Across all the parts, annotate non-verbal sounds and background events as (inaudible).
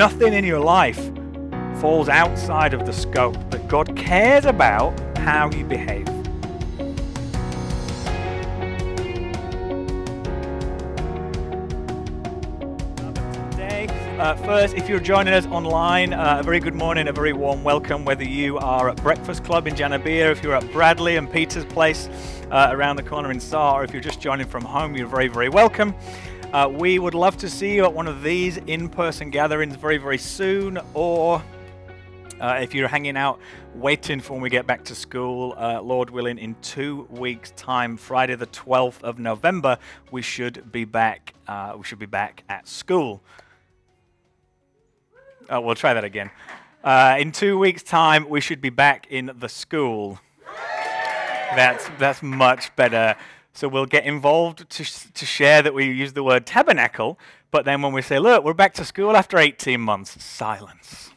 nothing in your life falls outside of the scope, that God cares about how you behave. Uh, first, if you're joining us online, uh, a very good morning, a very warm welcome. Whether you are at Breakfast Club in Janabia, if you're at Bradley and Peter's place uh, around the corner in Saar, or if you're just joining from home, you're very, very welcome. Uh, we would love to see you at one of these in person gatherings very, very soon, or uh, if you're hanging out waiting for when we get back to school, uh, Lord willing, in two weeks' time, Friday the 12th of November, we should be back. Uh, we should be back at school. Oh, we'll try that again. Uh, in two weeks' time, we should be back in the school. That's that's much better. So we'll get involved to, to share that we use the word tabernacle, but then when we say, look, we're back to school after 18 months, silence.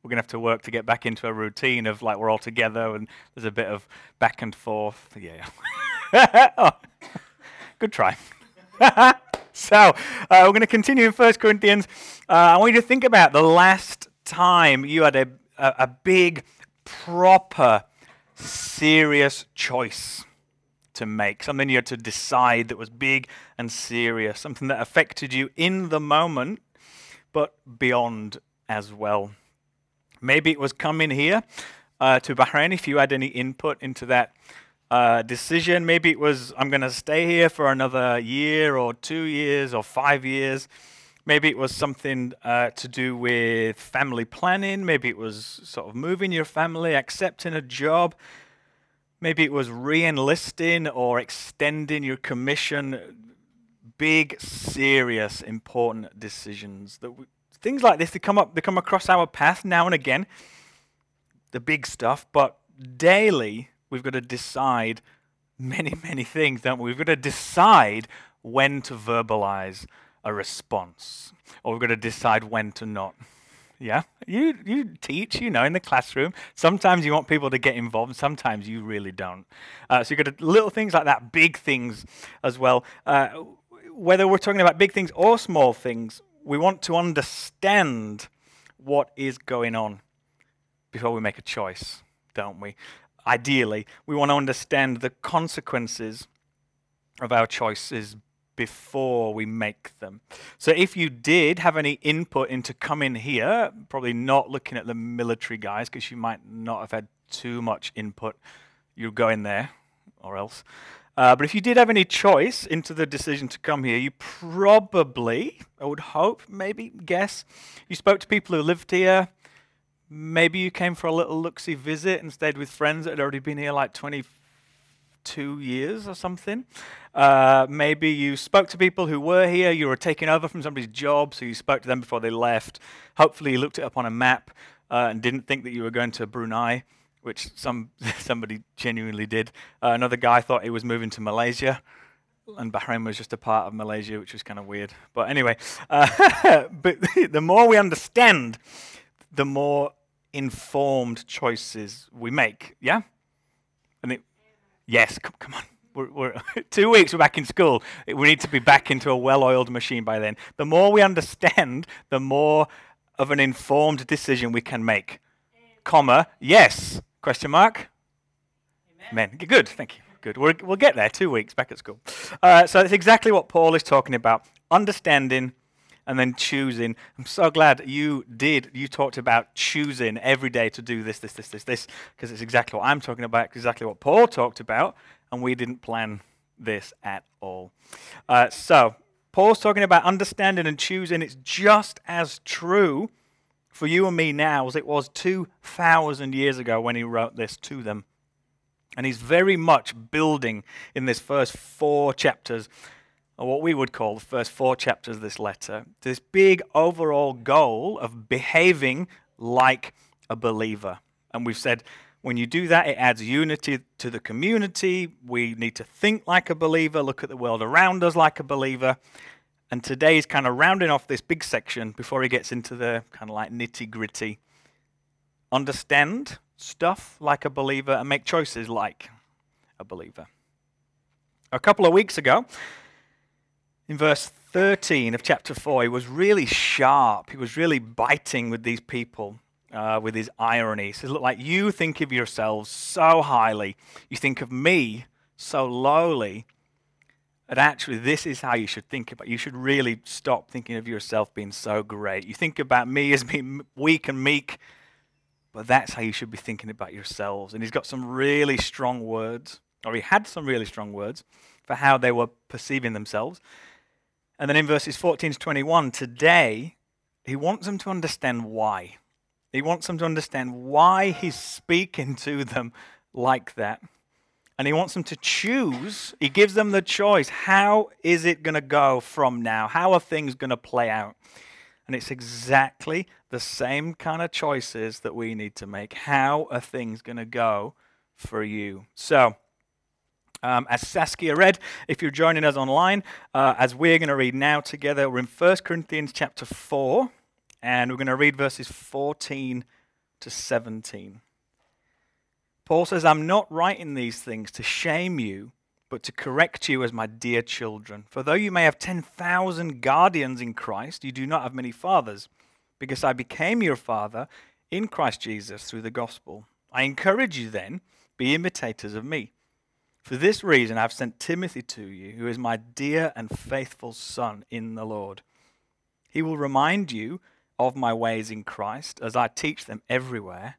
We're going to have to work to get back into a routine of like we're all together and there's a bit of back and forth. Yeah. (laughs) oh, good try. (laughs) so uh, we're going to continue in 1 Corinthians. Uh, I want you to think about the last time you had a, a, a big, proper, serious choice to make, something you had to decide that was big and serious, something that affected you in the moment, but beyond as well. Maybe it was coming here uh, to Bahrain if you had any input into that uh, decision. Maybe it was, I'm going to stay here for another year or two years or five years. Maybe it was something uh, to do with family planning. Maybe it was sort of moving your family, accepting a job. Maybe it was re enlisting or extending your commission. Big, serious, important decisions. That we, things like this, they come up, they come across our path now and again. The big stuff, but daily we've got to decide many, (laughs) many things, don't we? We've got to decide when to verbalize a response, or we've got to decide when to not. Yeah, you you teach, you know, in the classroom. Sometimes you want people to get involved, sometimes you really don't. Uh, so you've got little things like that, big things as well. Uh, whether we're talking about big things or small things, we want to understand what is going on before we make a choice, don't we? Ideally, we want to understand the consequences of our choices before we make them. So if you did have any input into coming here, probably not looking at the military guys because you might not have had too much input. You go in there or else. Uh, but if you did have any choice into the decision to come here, you probably, I would hope, maybe, guess, you spoke to people who lived here. Maybe you came for a little look-see visit and stayed with friends that had already been here like 20, two years or something. Uh, maybe you spoke to people who were here, you were taking over from somebody's job, so you spoke to them before they left. Hopefully, you looked it up on a map uh, and didn't think that you were going to Brunei, which some (laughs) somebody genuinely did. Uh, another guy thought he was moving to Malaysia. And Bahrain was just a part of Malaysia, which was kind of weird. But anyway, uh, (laughs) but (laughs) the more we understand, the more informed choices we make. Yeah? And it, Yes, come, come on. We're, we're (laughs) two weeks, we're back in school. We need to be back into a well oiled machine by then. The more we understand, the more of an informed decision we can make. Comma, yes. Question mark? Amen. Amen. Good, thank you. Good. we will get there, two weeks back at school. Uh, so that's exactly what Paul is talking about understanding and then choosing. I'm so glad you did. You talked about choosing every day to do this, this, this, this, this, because it's exactly what I'm talking about, exactly what Paul talked about, and we didn't plan this at all. Uh, so, Paul's talking about understanding and choosing. It's just as true for you and me now as it was 2,000 years ago when he wrote this to them. And he's very much building in this first four chapters or what we would call the first four chapters of this letter, this big overall goal of behaving like a believer. And we've said when you do that, it adds unity to the community. We need to think like a believer, look at the world around us like a believer. And today is kind of rounding off this big section before he gets into the kind of like nitty gritty. Understand stuff like a believer and make choices like a believer. A couple of weeks ago, in verse 13 of chapter 4, he was really sharp. He was really biting with these people uh, with his irony. He says, Look, like you think of yourselves so highly, you think of me so lowly, that actually this is how you should think about it. You should really stop thinking of yourself being so great. You think about me as being weak and meek, but that's how you should be thinking about yourselves. And he's got some really strong words, or he had some really strong words for how they were perceiving themselves. And then in verses 14 to 21, today, he wants them to understand why. He wants them to understand why he's speaking to them like that. And he wants them to choose. He gives them the choice. How is it going to go from now? How are things going to play out? And it's exactly the same kind of choices that we need to make. How are things going to go for you? So, um, as Saskia read, if you're joining us online, uh, as we're going to read now together, we're in 1 Corinthians chapter 4, and we're going to read verses 14 to 17. Paul says, I'm not writing these things to shame you, but to correct you as my dear children. For though you may have 10,000 guardians in Christ, you do not have many fathers, because I became your father in Christ Jesus through the gospel. I encourage you then, be imitators of me. For this reason, I've sent Timothy to you, who is my dear and faithful son in the Lord. He will remind you of my ways in Christ as I teach them everywhere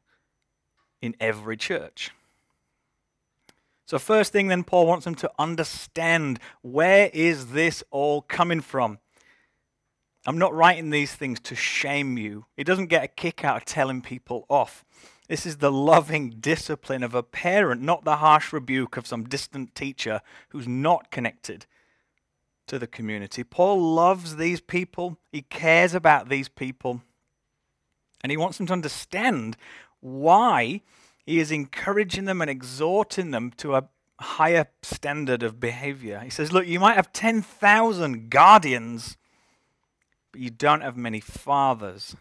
in every church. So, first thing, then, Paul wants them to understand where is this all coming from? I'm not writing these things to shame you. He doesn't get a kick out of telling people off. This is the loving discipline of a parent, not the harsh rebuke of some distant teacher who's not connected to the community. Paul loves these people, he cares about these people, and he wants them to understand why he is encouraging them and exhorting them to a higher standard of behavior. He says, Look, you might have 10,000 guardians, but you don't have many fathers.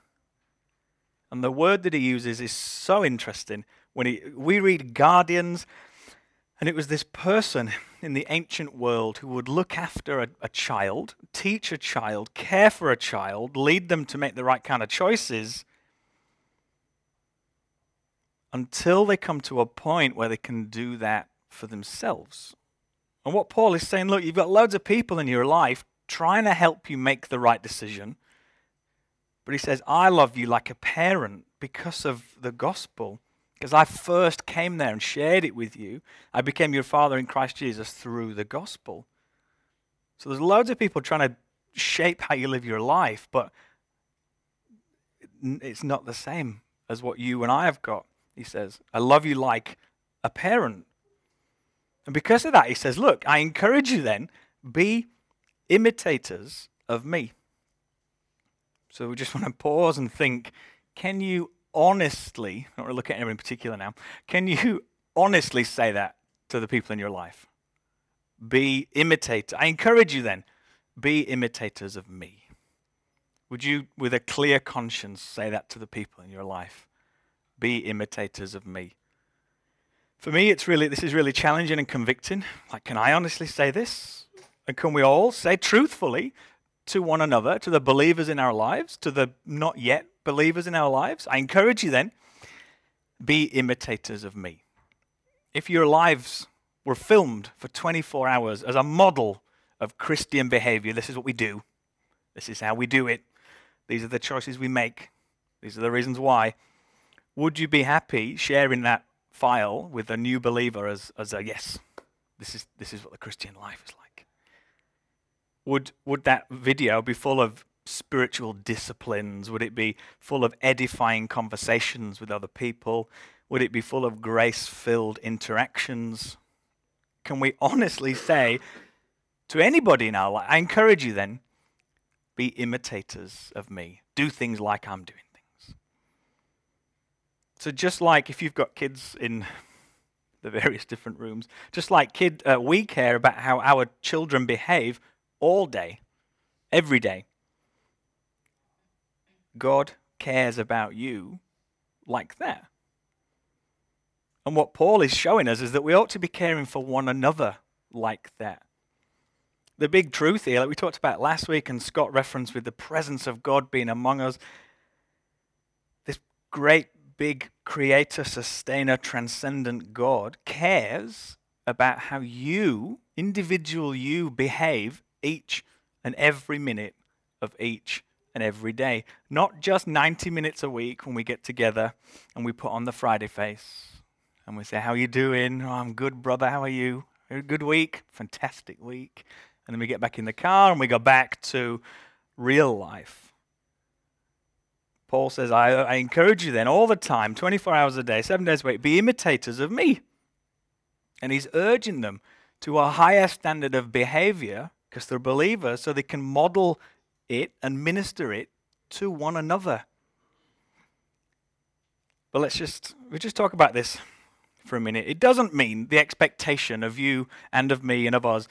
And the word that he uses is so interesting. When he, we read guardians, and it was this person in the ancient world who would look after a, a, child, teach a child, care for a child, lead them to make the right kind of choices until they come to a point where they can do that for themselves. And what Paul is saying look, you've got loads of people in your life trying to help you make the right decision. But he says, I love you like a parent because of the gospel. Because I first came there and shared it with you. I became your father in Christ Jesus through the gospel. So there's loads of people trying to shape how you live your life, but it's not the same as what you and I have got, he says. I love you like a parent. And because of that, he says, Look, I encourage you then, be imitators of me. So we just (laughs) want to pause and think can you honestly, not really look at anyone in particular now, can you (laughs) honestly say that to the people in your life? Be imitators. I encourage you then, be imitators of me. Would you, with a clear conscience, say that to the people in your life? Be imitators of me. For me, it's really this is really challenging and convicting. Like, can I honestly say this? And can we all say truthfully to one another, to the believers in our lives, to the not yet believers in our lives. I encourage you then, be imitators of me. If your lives were filmed for 24 hours as a model of Christian behavior, this is what we do. This is how we do it. These are the choices we make. These are the reasons why. Would you be happy sharing that file with a new believer as, as a yes, this is, this is what the Christian life is like? Would, would that video be full of spiritual disciplines? Would it be full of edifying conversations with other people? Would it be full of grace filled interactions? Can we honestly say to anybody in our life, I encourage you then, be imitators of me. Do things like I'm doing things. So, just like if you've got kids in the (laughs) various different rooms, just like kid, uh, we care about how our children behave all day, every day. God cares about you like that. And what Paul is showing us is that we ought to be caring for one another like that. the big truth here, like we talked about last week, and Scott referenced with the presence of God being among us, this great big creator, sustainer, transcendent God cares about how you, individual you, behave each and every minute of each and every day. Not just 90 minutes a week when we get together and we put on the Friday face and we say, How are you doing? Oh, I'm good, brother. How are you? Good week? Fantastic week. And then we get back in the car and we go back to real life. Paul says, I, I encourage you then all the time, 24 hours a day, seven days a week, be imitators of me. And he's urging them to a higher standard of behavior because they're believers, so they can model it and minister it to one another. But let's just we just talk about this for a minute. It doesn't mean the expectation of you and of me and of us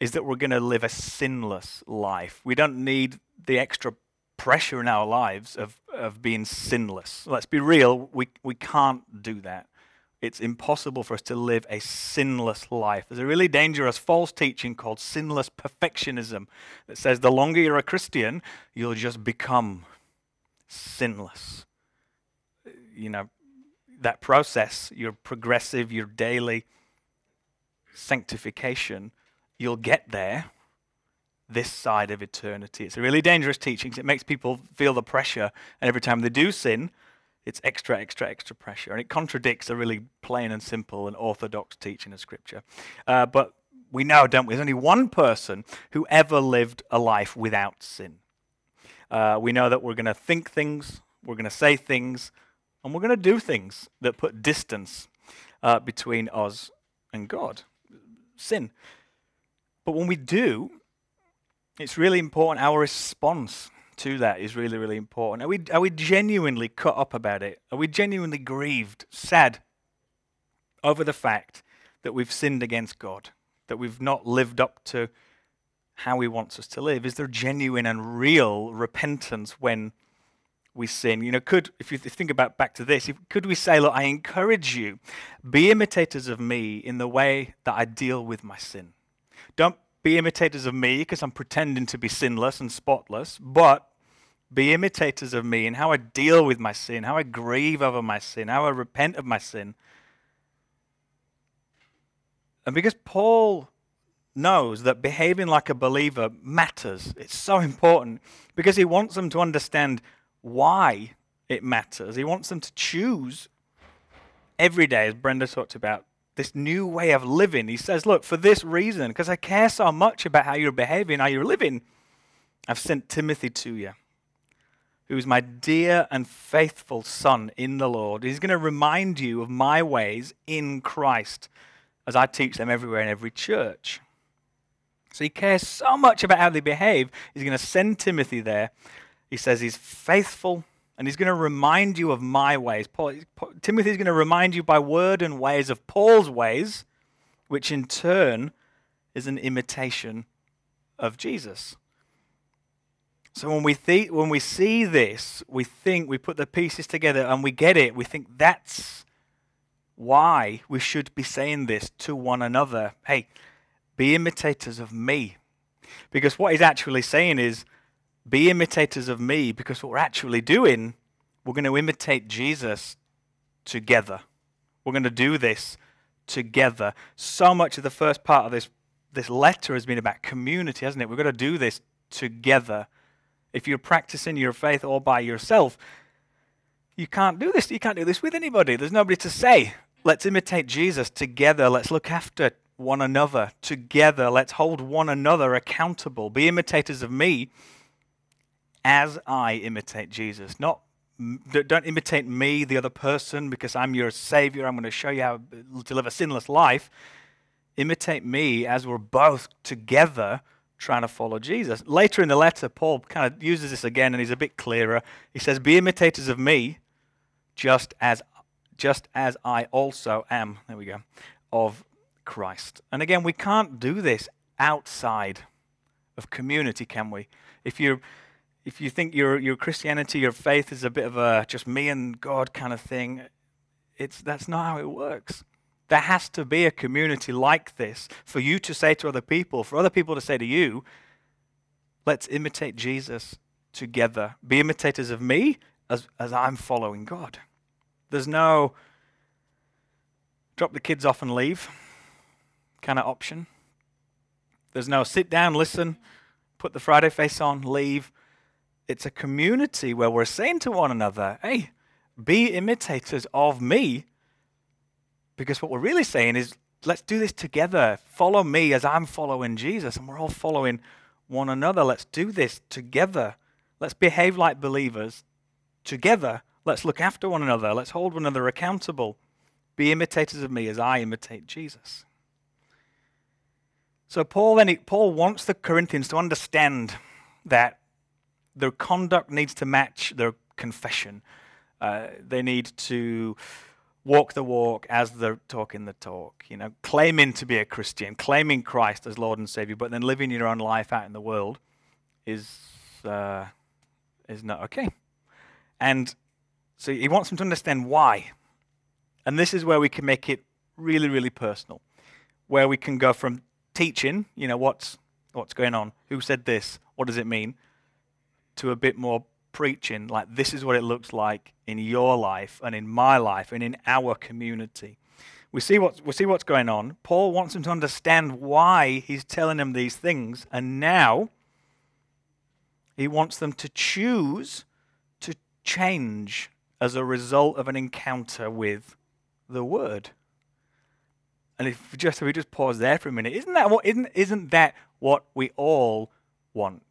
is that we're going to live a sinless life. We don't need the extra pressure in our lives of, of being sinless. Let's be real, we, we can't do that. It's impossible for us to live a sinless life. There's a really dangerous false teaching called sinless perfectionism that says the longer you're a Christian, you'll just become sinless. You know, that process, your progressive, your daily sanctification, you'll get there this side of eternity. It's a really dangerous teaching. It makes people feel the pressure, and every time they do sin, it's extra, extra, extra pressure. And it contradicts a really plain and simple and orthodox teaching of Scripture. Uh, but we know, don't we? There's only one person who ever lived a life without sin. Uh, we know that we're going to think things, we're going to say things, and we're going to do things that put distance uh, between us and God. Sin. But when we do, it's really important. Our response to that is really, really important. Are we, are we genuinely cut up about it? Are we genuinely grieved, sad over the fact that we've sinned against God, that we've not lived up to how He wants us to live? Is there genuine and real repentance when we sin. You know, could, if you think about back to this, if, could we say, look, I encourage you, be imitators of me in the way that I deal with my sin. Don't be imitators of me because I'm pretending to be sinless and spotless, but be imitators of me in how I deal with my sin, how I grieve over my sin, how I repent of my sin. And because Paul knows that behaving like a believer matters, it's so important because he wants them to understand why it matters. He wants them to choose every day, as Brenda talked about, this new way of living. He says, Look, for this reason, because I care so much about how you're behaving, how you're living, I've sent Timothy to you, who's my dear and faithful son in the Lord. He's going to remind you of my ways in Christ as I teach them everywhere in every church. So he cares so much about how they behave, he's going to send Timothy there he says he's faithful and he's going to remind you of my ways. Paul, Timothy is going to remind you by word and ways of Paul's ways, which in turn is an imitation of Jesus. So when we, th- when we see this, we think, we put the pieces together and we get it. We think that's why we should be saying this to one another. Hey, be imitators of me. Because what he's actually saying is, be imitators of me because what we're actually doing, we're going to imitate Jesus together. We're going to do this together. So much of the first part of this, this letter has been about community, hasn't it? We're going to do this together. If you're practicing your faith all by yourself, you can't do this. You can't do this with anybody. There's nobody to say, let's imitate Jesus together. Let's look after one another together. Let's hold one another accountable. Be imitators of me as I imitate Jesus. Not don't imitate me, the other person, because I'm your savior. I'm going to show you how to live a sinless life. Imitate me as we're both together trying to follow Jesus. Later in the letter, Paul kind of uses this again, and he's a bit clearer. He says, "Be imitators of me, just as just as I also am." There we go, of Christ. And again, we can't do this outside of community, can we? If you're if you think your, your Christianity, your faith is a bit of a just me and God kind of thing, it's, that's not how it works. There has to be a community like this for you to say to other people, for other people to say to you, let's imitate Jesus together. Be imitators of me as, as I'm following God. There's no drop the kids off and leave kind of option. There's no sit down, listen, put the Friday face on, leave. It's a community where we're saying to one another, hey, be imitators of me. Because what we're really saying is, let's do this together. Follow me as I'm following Jesus, and we're all following one another. Let's do this together. Let's behave like believers together. Let's look after one another. Let's hold one another accountable. Be imitators of me as I imitate Jesus. So Paul then Paul wants the Corinthians to understand that their conduct needs to match their confession. Uh, they need to walk the walk as they're talking the talk. You know, claiming to be a Christian, claiming Christ as Lord and Savior, but then living your own life out in the world is uh, is not okay. And so he wants them to understand why. And this is where we can make it really, really personal, where we can go from teaching, you know, what's, what's going on, who said this, what does it mean, to a bit more preaching, like this is what it looks like in your life and in my life and in our community. We see, what, we see what's going on. Paul wants them to understand why he's telling them these things, and now he wants them to choose to change as a result of an encounter with the Word. And if just if we just pause there for a minute, isn't that what isn't isn't that what we all want?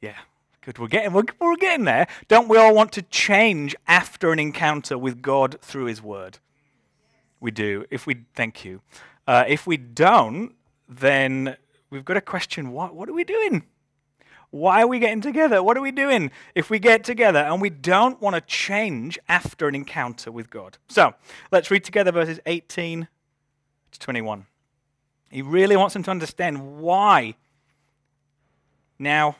Yeah, good. We're getting we're, we're getting there. Don't we all want to change after an encounter with God through His Word? We do. If we thank you. Uh, if we don't, then we've got to question what what are we doing? Why are we getting together? What are we doing if we get together and we don't want to change after an encounter with God? So let's read together verses 18 to 21. He really wants them to understand why now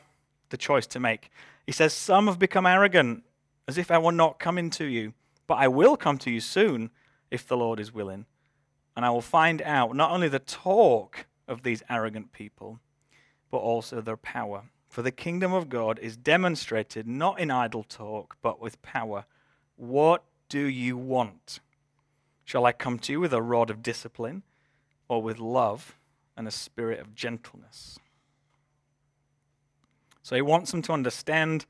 the choice to make. He says, Some have become arrogant, as if I were not coming to you, but I will come to you soon if the Lord is willing. And I will find out not only the talk of these arrogant people, but also their power. For the kingdom of God is demonstrated not in idle talk, but with power. What do you want? Shall I come to you with a rod of discipline, or with love and a spirit of gentleness? So he wants them to understand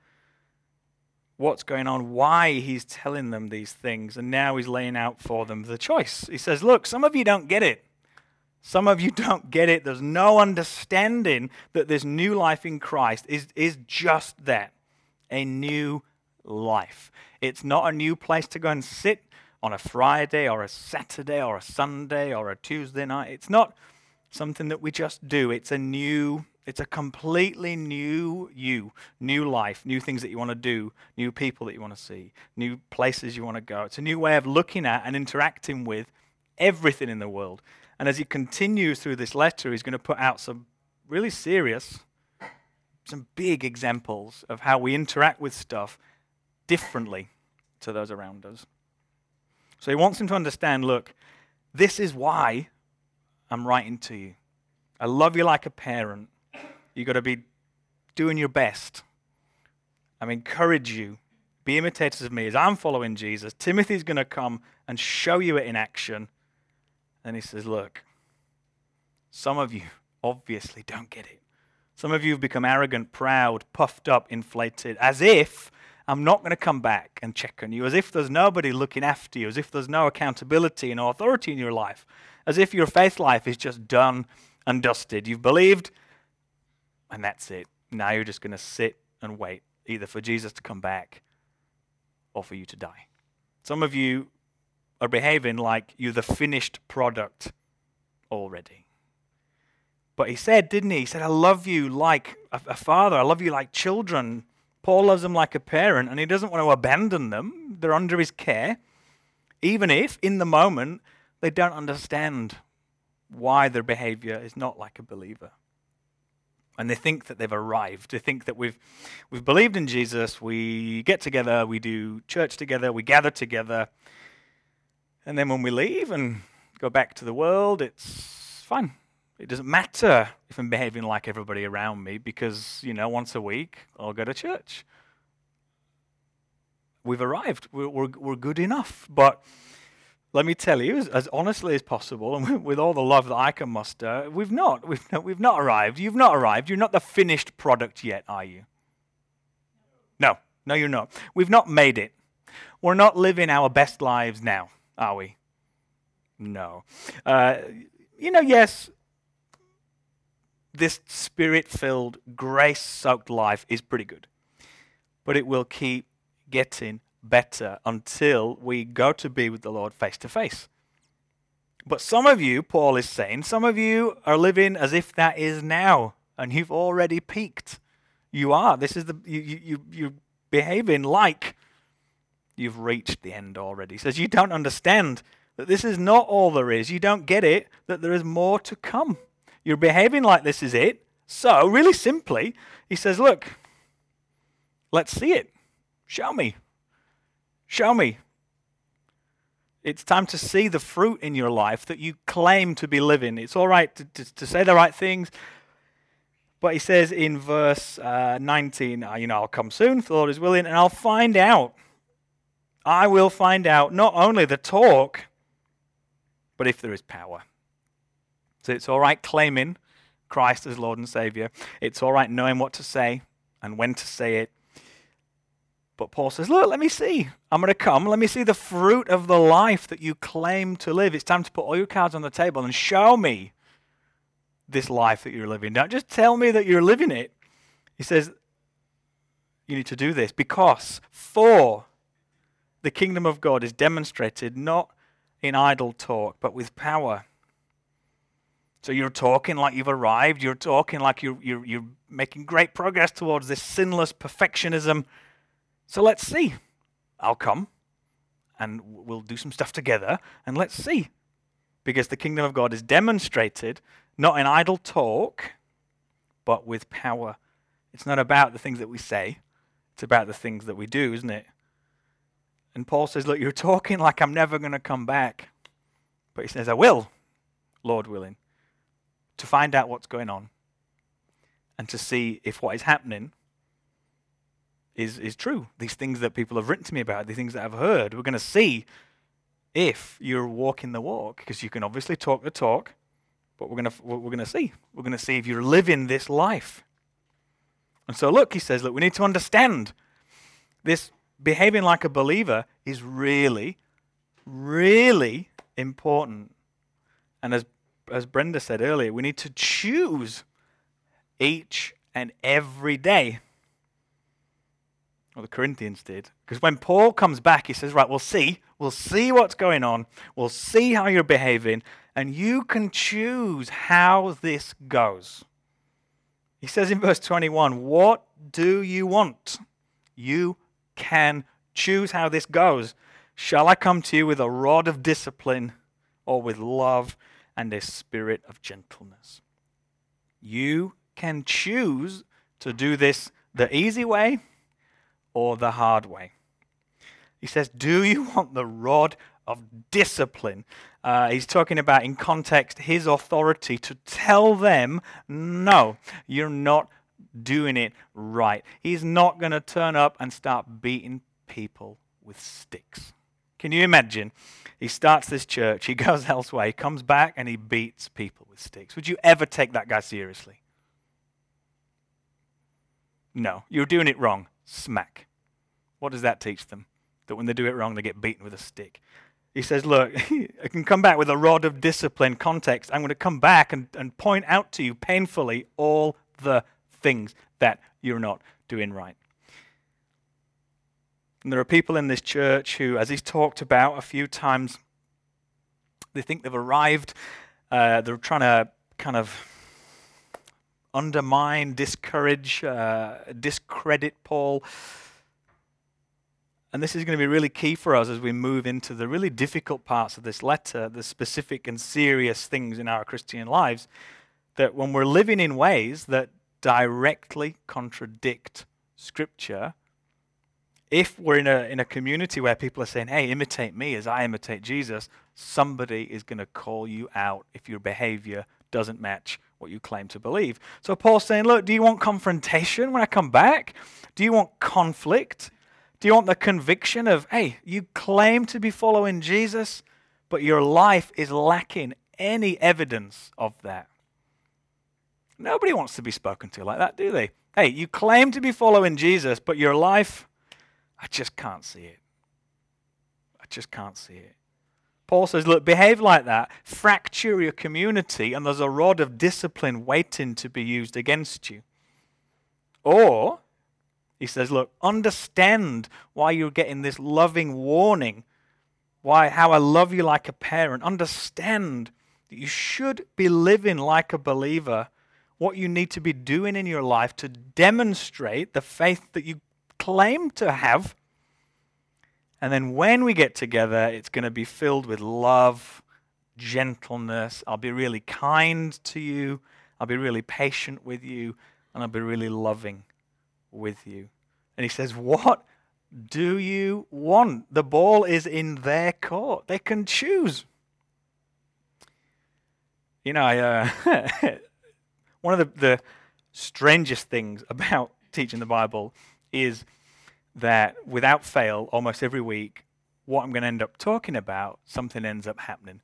what's going on, why he's telling them these things, and now he's laying out for them the choice. He says, Look, some of you don't get it. Some of you (laughs) don't get it. There's no understanding that this new life in Christ is, is just that a new life. It's not a new place to go and sit on a Friday or a Saturday or a Sunday or a Tuesday night. It's not something that we just do. It's a new, it's a completely new you, new life, new things that you want to do, new people that you want to see, new places you want to go. It's a new way of looking at and interacting with everything in the world. And as he continues through this letter, he's going to put out some really serious, some big examples of how we interact with stuff differently to those around us. So he wants them to understand look, this is why I'm writing to you. I love you like a parent. You've got to be doing your best. I encourage you. Be imitators of me as I'm following Jesus. Timothy's going to come and show you it in action And he says, Look, some of you obviously don't get it. Some of you have become arrogant, proud, puffed up, inflated, as if I'm not going to come back and check on you, as if there's nobody looking after you, as if there's no accountability and authority in your life, as if your faith life is just done and dusted. You've believed, and that's it. Now you're just going to sit and wait, either for Jesus to come back or for you to die. Some of you are behaving like you're the finished product already. But he said, didn't he? He said, I love you like a, a, father. I love you like children. Paul loves them like a parent, and he doesn't want to abandon them. They're under his care, even if in the moment they don't understand why their behavior is not like a believer. And they think that they've arrived. They think that we've, we've believed in Jesus, we get together, we do church together, we gather together, And then when we leave and go back to the world, it's fine. It doesn't matter if I'm behaving like everybody around me because, you know, once a week I'll go to church. We've arrived. We're, we're, we're good enough. But let me tell you, as, as honestly as possible, and (laughs) with all the love that I can muster, we've not. We've not, we've not arrived. You've not arrived. You're not the finished product yet, are you? No. No, you're not. We've not made it. We're not living our best lives now, are we? No. Uh, you know, yes, this spirit filled, grace soaked life is pretty good. But it will keep getting better until we go to be with the Lord face to face. But some of you, Paul is saying, some of you are living as if that is now, and you've already peaked. You are. This is the you you you're behaving like you've reached the end already. He says you don't understand that this is not all there is. You don't get it that there is more to come. You're behaving like this is it. So, really simply, he says, Look, let's see it. Show me. Show me. It's time to see the fruit in your life that you claim to be living. It's all right to, to, to say the right things. But he says in verse uh, 19, uh, you know, I'll come soon, the Lord is willing, and I'll find out. I will find out not only the talk, but if there is power. So it's all right claiming Christ as Lord and Savior. It's all right knowing what to say and when to say it. But Paul says, Look, let me see. I'm going to come. Let me see the fruit of the life that you claim to live. It's time to put all your cards on the table and show me this life that you're living. Don't just tell me that you're living it. He says, You need to do this because for the kingdom of God is demonstrated not in idle talk, but with power. So you're talking like you've arrived. You're talking like you're, you're, you're making great progress towards this sinless perfectionism. So let's see. I'll come and we'll do some stuff together and let's see. Because the kingdom of God is demonstrated not in idle talk, but with power. It's not about the things that we say, it's about the things that we do, isn't it? And Paul says, Look, you're talking like I'm never going to come back. But he says, I will, Lord willing to find out what's going on and to see if what is happening is, is true. These things that people have written to me about, these things that I've heard, we're going to see if you're walking the walk, because you can obviously talk the talk, but we're going to, we're going to see. We're going to see if you're living this life. And so, look, he says, look, we need to understand this behaving like a believer is really, really important. And as as Brenda said earlier, we need to choose each and every day. Well, the Corinthians did. Because when Paul comes back, he says, Right, we'll see. We'll see what's going on. We'll see how you're behaving. And you can choose how this goes. He says in verse 21, What do you want? You can choose how this goes. Shall I come to you with a rod of discipline or with love and a spirit of gentleness. You can choose to do this the easy way or the hard way. He says, Do you (laughs) want the rod of discipline? Uh, he's talking about, in context, his authority to tell them, No, you're not doing it right. He's not going to turn up and start beating people with sticks. Can you imagine? He starts this church, he (laughs) goes elsewhere, he comes back, and he beats people with sticks. Would you ever take that guy seriously? No, you're doing it wrong. Smack. What does that teach them? That when they do it wrong, they get beaten with a stick. He says, Look, (laughs) I can come back with a rod of discipline context. I'm going to come back and, and point out to you painfully all the things that you're not doing right. And there are people in this church who, as he's talked about a few times, they think they've arrived. Uh, they're trying to kind of undermine, discourage, uh, discredit Paul. And this is going to be really key for us as we move into the really difficult parts of this letter, the specific and serious things in our Christian lives, that when we're living in ways that directly contradict Scripture, if we're in a, in a community where people are saying, hey, imitate me as I imitate Jesus, somebody is going to call you out if your behavior doesn't match what you claim to believe. So Paul's saying, look, do you want confrontation when I come back? Do you want conflict? Do you want the conviction of, hey, you claim to be following Jesus, but your life is lacking any evidence of that? Nobody wants to be spoken to like that, do they? Hey, you claim to be following Jesus, but your life, I just can't see it. I just can't see it. Paul says, look, behave like that, fracture your community, and there's a rod of discipline waiting to be used against you. Or, he says, look, understand why you're getting this loving warning, why how I love you like a parent. Understand that you should be living like a believer, what you need to be doing in your life to demonstrate the faith that you claim to have and then when we get together, it's going to be filled with love, gentleness. I'll be really kind to you. I'll be really patient with you. And I'll be really loving with you. And he says, What do you want? The ball is in their court. They can choose. You know, I, uh, (laughs) one of the, the strangest things about teaching the Bible is that without fail, almost every week, what I'm going to end up talking about, something ends up happening.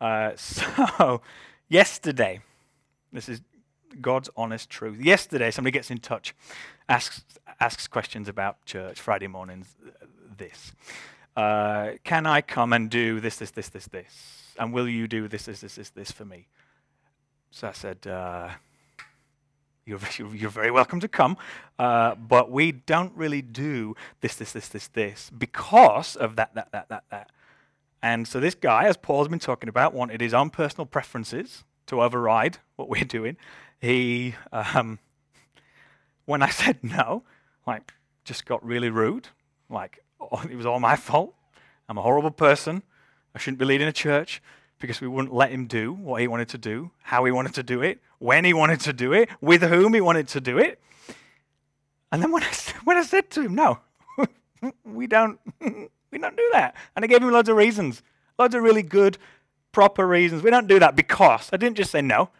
Uh, (laughs) so, yesterday, this is God's honest truth. Yesterday, somebody gets in touch, asks asks questions about church Friday mornings. This, uh, can I come and do this, this, this, this, this, and will you do this, this, this, this, this for me? So I said. Uh, you're, (laughs) you're very welcome to come. Uh, but we don't really do this, this, this, this, this because of that, that, that, that, that. And so this guy, as Paul's been talking about, wanted his own personal preferences to override what we're doing. He, um, when I (laughs) said no, like, just got really rude. Like, oh, (laughs) it was all my fault. I'm a horrible person. I shouldn't be leading a church because we wouldn't let him do what he wanted to do, how he wanted to do it, when he wanted to do it, with whom he wanted to do it. And then when I, when I said to him, no, (laughs) we don't, (laughs) we don't do that. And I gave him loads of reasons, loads of really good, proper reasons. We don't do that because I didn't just say no.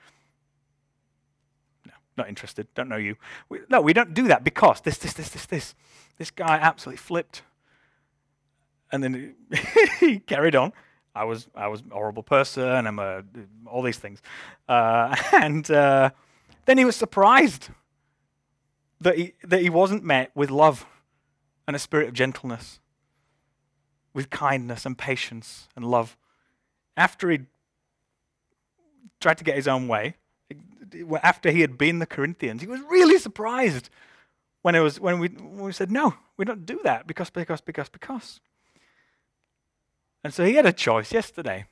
No, not interested. Don't know you. We, no, we don't do that because this, this, this, this, this. This guy absolutely flipped. And then (laughs) he carried on. I was I was a horrible person. I'm a all these things, uh, (laughs) and uh, then he was surprised that he that he wasn't met with love and a spirit of gentleness, with kindness and patience and love. After he tried to get his own way, after he had been the Corinthians, he was really surprised when it was when we when we said no, we don't do that because because because because. And so he had a choice yesterday.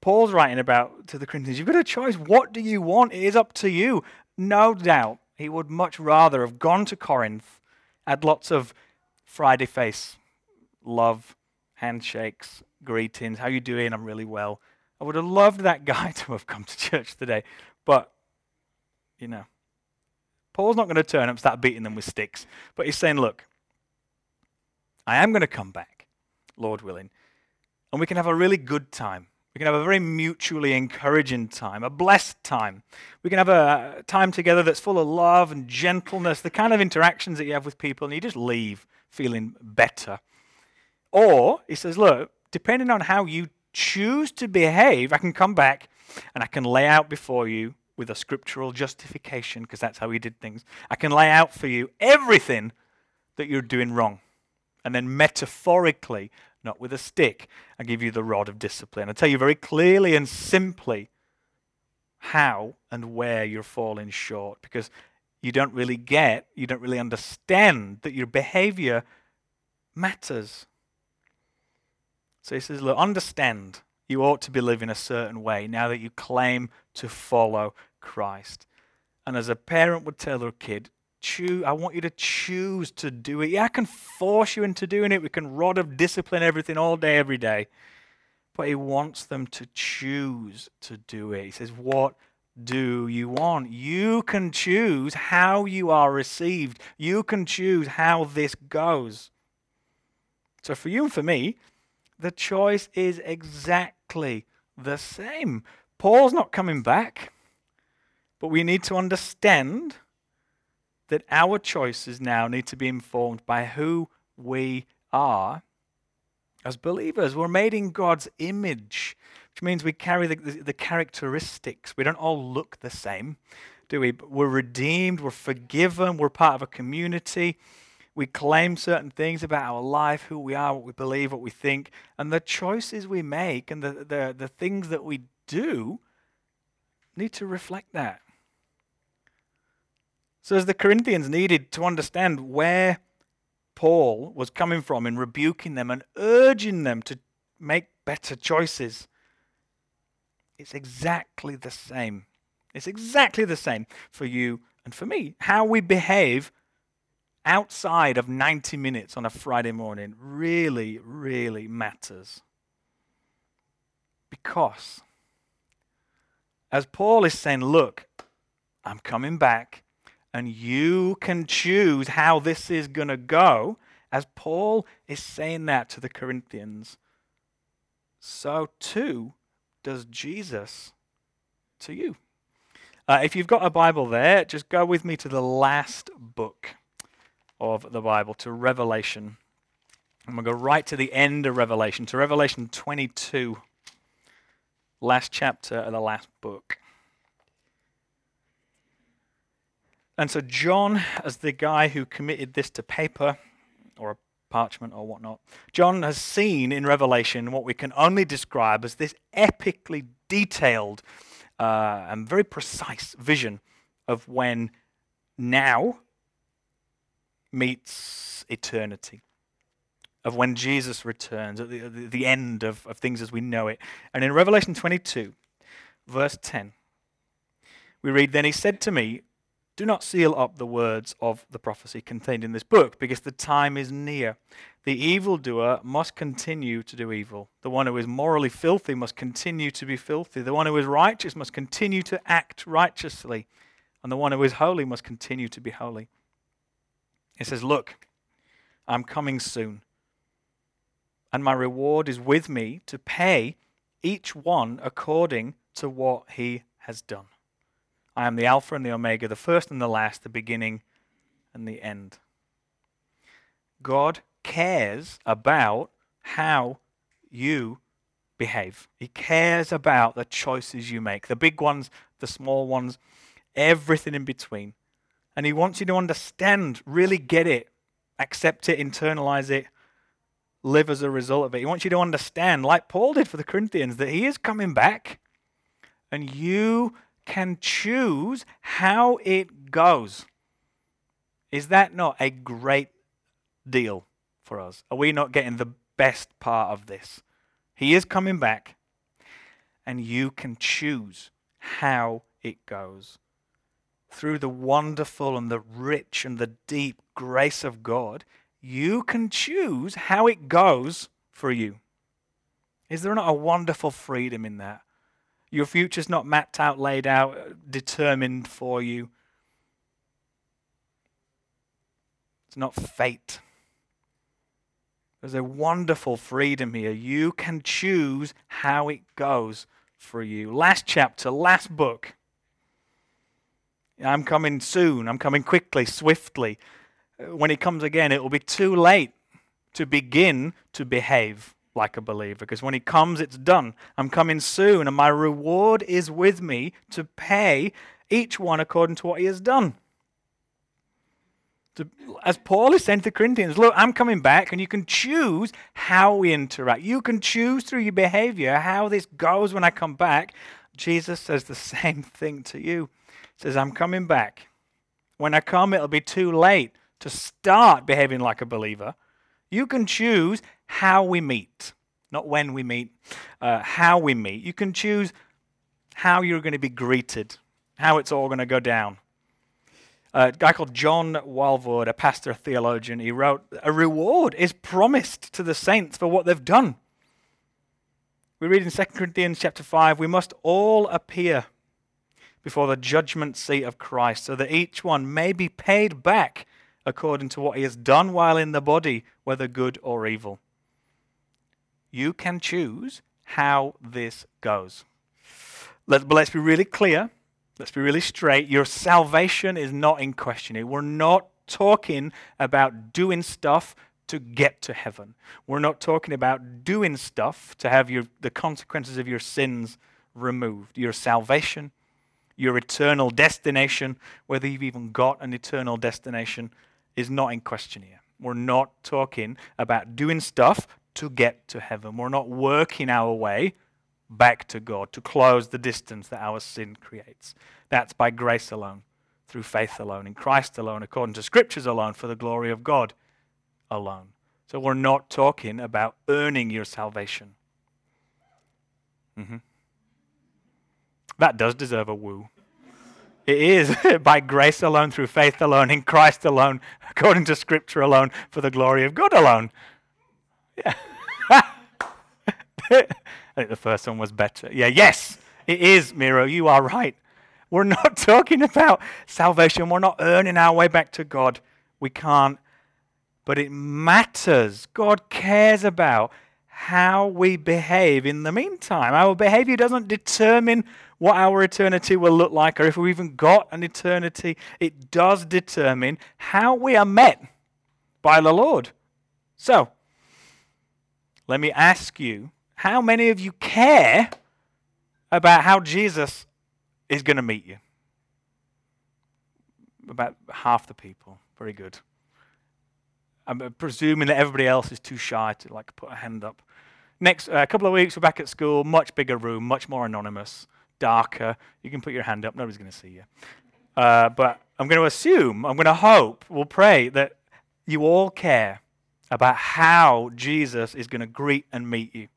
Paul's writing about to the Corinthians, you've got a choice. What do you want? It is up to you. No doubt he would much rather have gone to Corinth, had lots of Friday face, love, handshakes, greetings. How you doing? I'm really well. I would have loved that guy (laughs) to have come to church today. But, you know, Paul's not going to turn up and start beating them with sticks. But he's saying, look, I am going to come back, Lord willing and we can have a really good time. We can have a very mutually encouraging time, a blessed time. We can have a time together that's full of love and gentleness, the kind of interactions that you have with people, and you just leave feeling better. Or, he says, look, depending on how you choose to behave, I can come back and I can lay out before you with a scriptural justification, because that's how he did things. I can lay out for you everything that you're doing wrong. And then metaphorically, not with a stick. I give you the rod of discipline. I tell you very clearly and simply how and where you're falling short because you don't really get, you don't really understand that your behavior matters. So he says, Look, understand you ought to be living a certain way now that you claim to follow Christ. And as a parent would tell their kid, choose. I want you to choose to do it. Yeah, I can force you into doing it. We can rod of discipline everything all day, every day. But he wants them to choose to do it. He says, What do you want? You can choose how you are received. You can choose how this goes. So for you and for me, the choice is exactly the same. Paul's not coming back, but we need to understand that our choices now need to be informed by who we are as believers. We're made in God's image, which means we carry the, the, the, characteristics. We don't all look the same, do we? But we're redeemed, we're forgiven, we're part of a community. We claim certain things about our life, who we are, what we believe, what we think, and the choices we make and the, the, the things that we do need to reflect that. So, as the Corinthians needed to understand where Paul was coming from in rebuking them and urging them to make better choices, it's exactly the same. It's exactly the same for you and for me. How we behave outside of 90 minutes on a Friday morning really, really matters. Because, as Paul is saying, look, I'm coming back and you can choose how this is going to go, as Paul is saying that to the Corinthians, so too does Jesus to you. Uh, if you've got a Bible there, just go with me to the last book of the Bible, to Revelation. I'm going to go right to the end of Revelation, to Revelation 22, last chapter of the last book. And so, John, as the guy who committed this to paper or a parchment or whatnot, John has seen in Revelation what we can only describe as this epically detailed uh, and very precise vision of when now meets eternity, of when Jesus returns, at the, the end of, of things as we know it. And in Revelation 22, verse 10, we read, Then he said to me, do not seal up the words of the prophecy contained in this book, because the time is near. The evildoer must continue to do evil. The one who is morally filthy must continue to be filthy. The one who is righteous must continue to act righteously. And the one who is holy must continue to be holy. It says, Look, I'm coming soon, and my reward is with me to pay each one according to what he has done. I am the Alpha and the Omega, the first and the last, the beginning and the end. God cares about how you behave. He cares about the choices you make, the big ones, the small ones, everything in between. And He wants you to understand, really get it, accept it, internalize it, live as a result of it. He wants you to understand, like Paul did for the Corinthians, that He is coming back and you can choose how it goes. Is that not a great deal for us? Are we not getting the best part of this? He is coming back, and you can choose how it goes. Through the wonderful and the rich and the deep grace of God, you can choose how it goes for you. Is there not a wonderful freedom in that? Your future's not mapped out, laid out, determined for you. It's not fate. There's a wonderful freedom here. You can choose how it goes for you. Last chapter, last book. I'm coming soon. I'm coming quickly, swiftly. Uh, when he comes again, it will be too late to begin to behave like a believer because when he comes, it's done. I'm coming soon, and my reward is with me to pay each one according to what he has done. To, as Paul is saying to the Corinthians, look, I'm coming back, and you can choose how we interact. You can choose through your behavior how this goes when I come back. Jesus says the (laughs) same thing to you. He says, I'm coming back. When I come, it'll be too late to start behaving like a believer. You can choose how we meet, not when we meet, uh, how we meet. You can choose how you're going to be greeted, how it's all going to go down. Uh, a guy called John Walvoord, a pastor a theologian, he wrote, A reward is promised to the saints for what they've done. We read in 2 Corinthians chapter 5, we must all appear before the judgment seat of Christ, so that each one may be paid back according to what he has done while in the body, whether good or evil. You can choose how this goes. Let, but let's be really clear. Let's be really straight. Your salvation is not in question. We're not talking about doing stuff to get to heaven. We're not talking about doing stuff to have your, the consequences of your sins removed. Your salvation, your eternal destination, whether you've even got an eternal destination, is not in question here. We're not talking about doing stuff to get to heaven. We're not working our way back to God to close the distance that our sin creates. That's by grace alone, through faith alone, in Christ alone, according to scriptures alone, for the glory of God alone. So we're not talking about earning your salvation. Mm-hmm. That does deserve a woo. It is (laughs) by grace alone, through faith alone, in Christ alone, according to Scripture alone, for the glory of God alone. Yeah. (laughs) I think the first one was better. Yeah, yes, it is, Miro. You are right. We're not (laughs) talking about salvation. We're not earning our way back to God. We can't. But it matters. God cares about how we behave in the meantime. Our behavior doesn't determine what our eternity will look like or if we've even got an eternity. It does determine how we are met by the Lord. So, let me ask you how many of you care about how Jesus is going to meet you? About half the people. Very good. I'm presuming that everybody else is too shy to like put a hand up. Next, uh, couple of weeks, we're back at school. Much bigger room, much more anonymous, darker. You can put your hand up. Nobody's going to see you. Uh, but I'm going to assume, I'm going to hope, we'll pray that you all care about how Jesus is going to greet and meet you.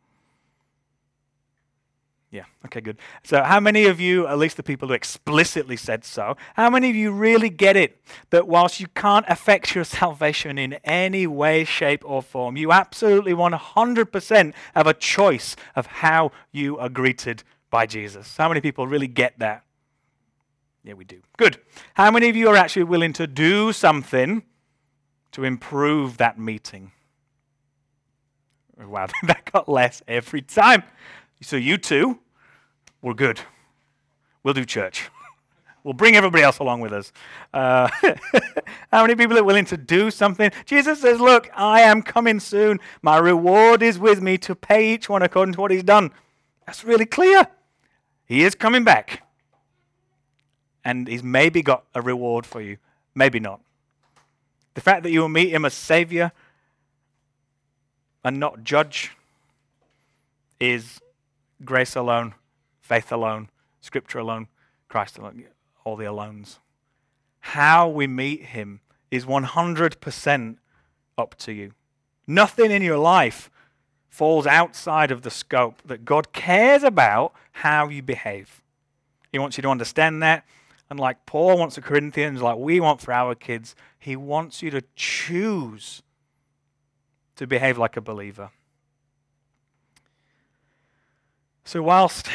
Yeah, okay, good. So, how many of you, at least the people who explicitly said so, how many of you really get it that whilst you can't affect your (laughs) salvation in any way, shape, or form, you absolutely 100% have a choice of how you are greeted by Jesus? How many people really get that? Yeah, we do. Good. How many of you are actually willing to do something to improve that meeting? Wow, (laughs) that got less every time. So you two, we're good. We'll do church. We'll bring everybody else along with us. Uh, (laughs) how many people are willing to do something? Jesus says, Look, I am coming soon. My reward is with me to pay each one according to what he's done. That's really clear. He is coming back. And he's maybe got a reward for you, maybe not. The fact that you will meet him as Savior and not judge is grace alone, faith alone, Scripture alone, Christ alone, all the alones. How we meet Him is 100% up to you. Nothing in your life falls outside of the scope that God cares about how you behave. He wants you to understand that. And like Paul wants the Corinthians, like we want for our kids, he wants you to choose to behave like a believer. So, whilst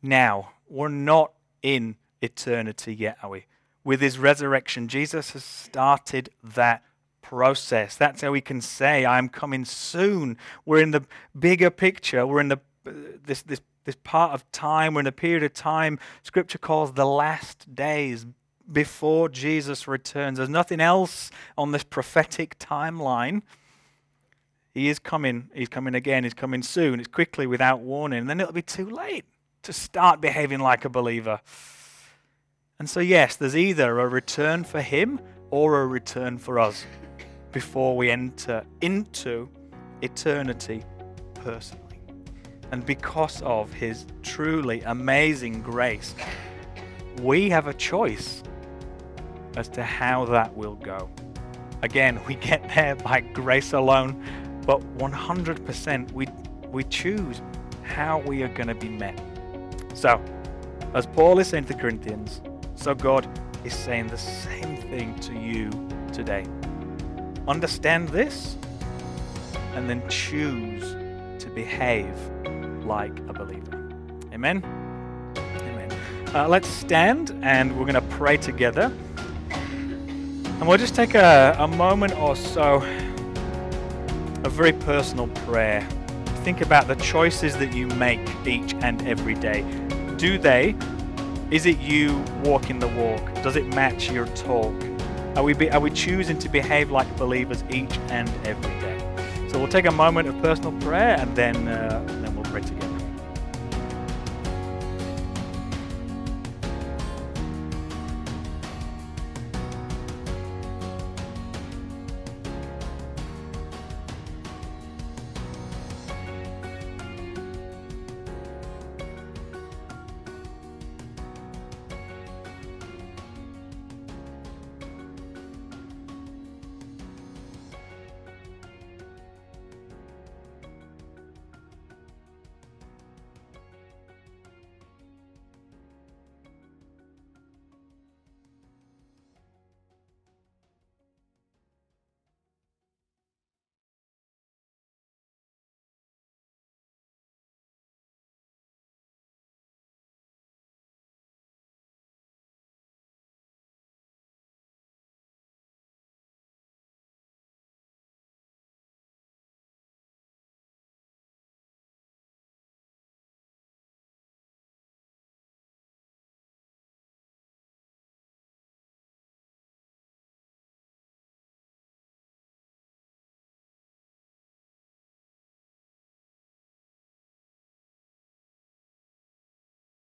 now we're not in eternity yet, are we? With his resurrection, Jesus has started that process. That's how we can say, I'm coming soon. We're in the bigger picture. We're in the, this, this, this part of time. We're in a period of time Scripture calls the last days before Jesus returns. There's nothing else on this prophetic timeline. He is coming. He's coming again. He's coming soon. It's quickly without warning. And then it'll be too late to start behaving like a believer. And so, yes, there's either a return for him or a return for us before we enter into eternity personally. And because of his truly amazing grace, we have a choice as to how that will go. Again, we get there by grace alone, but 100% we, we choose how we are going to be met. So, as Paul is saying to the Corinthians, so God is saying the same thing to you today. Understand this and then choose to behave like a believer. Amen? Amen. Uh, let's stand and we're going to pray together. And we'll just take a, a moment or so, a very personal prayer think about the choices that you make each and every day. Do they? Is it you walking the walk? Does it match your talk? Are we, be, are we choosing to behave like believers each and every day? So we'll take a moment of personal prayer and then, uh,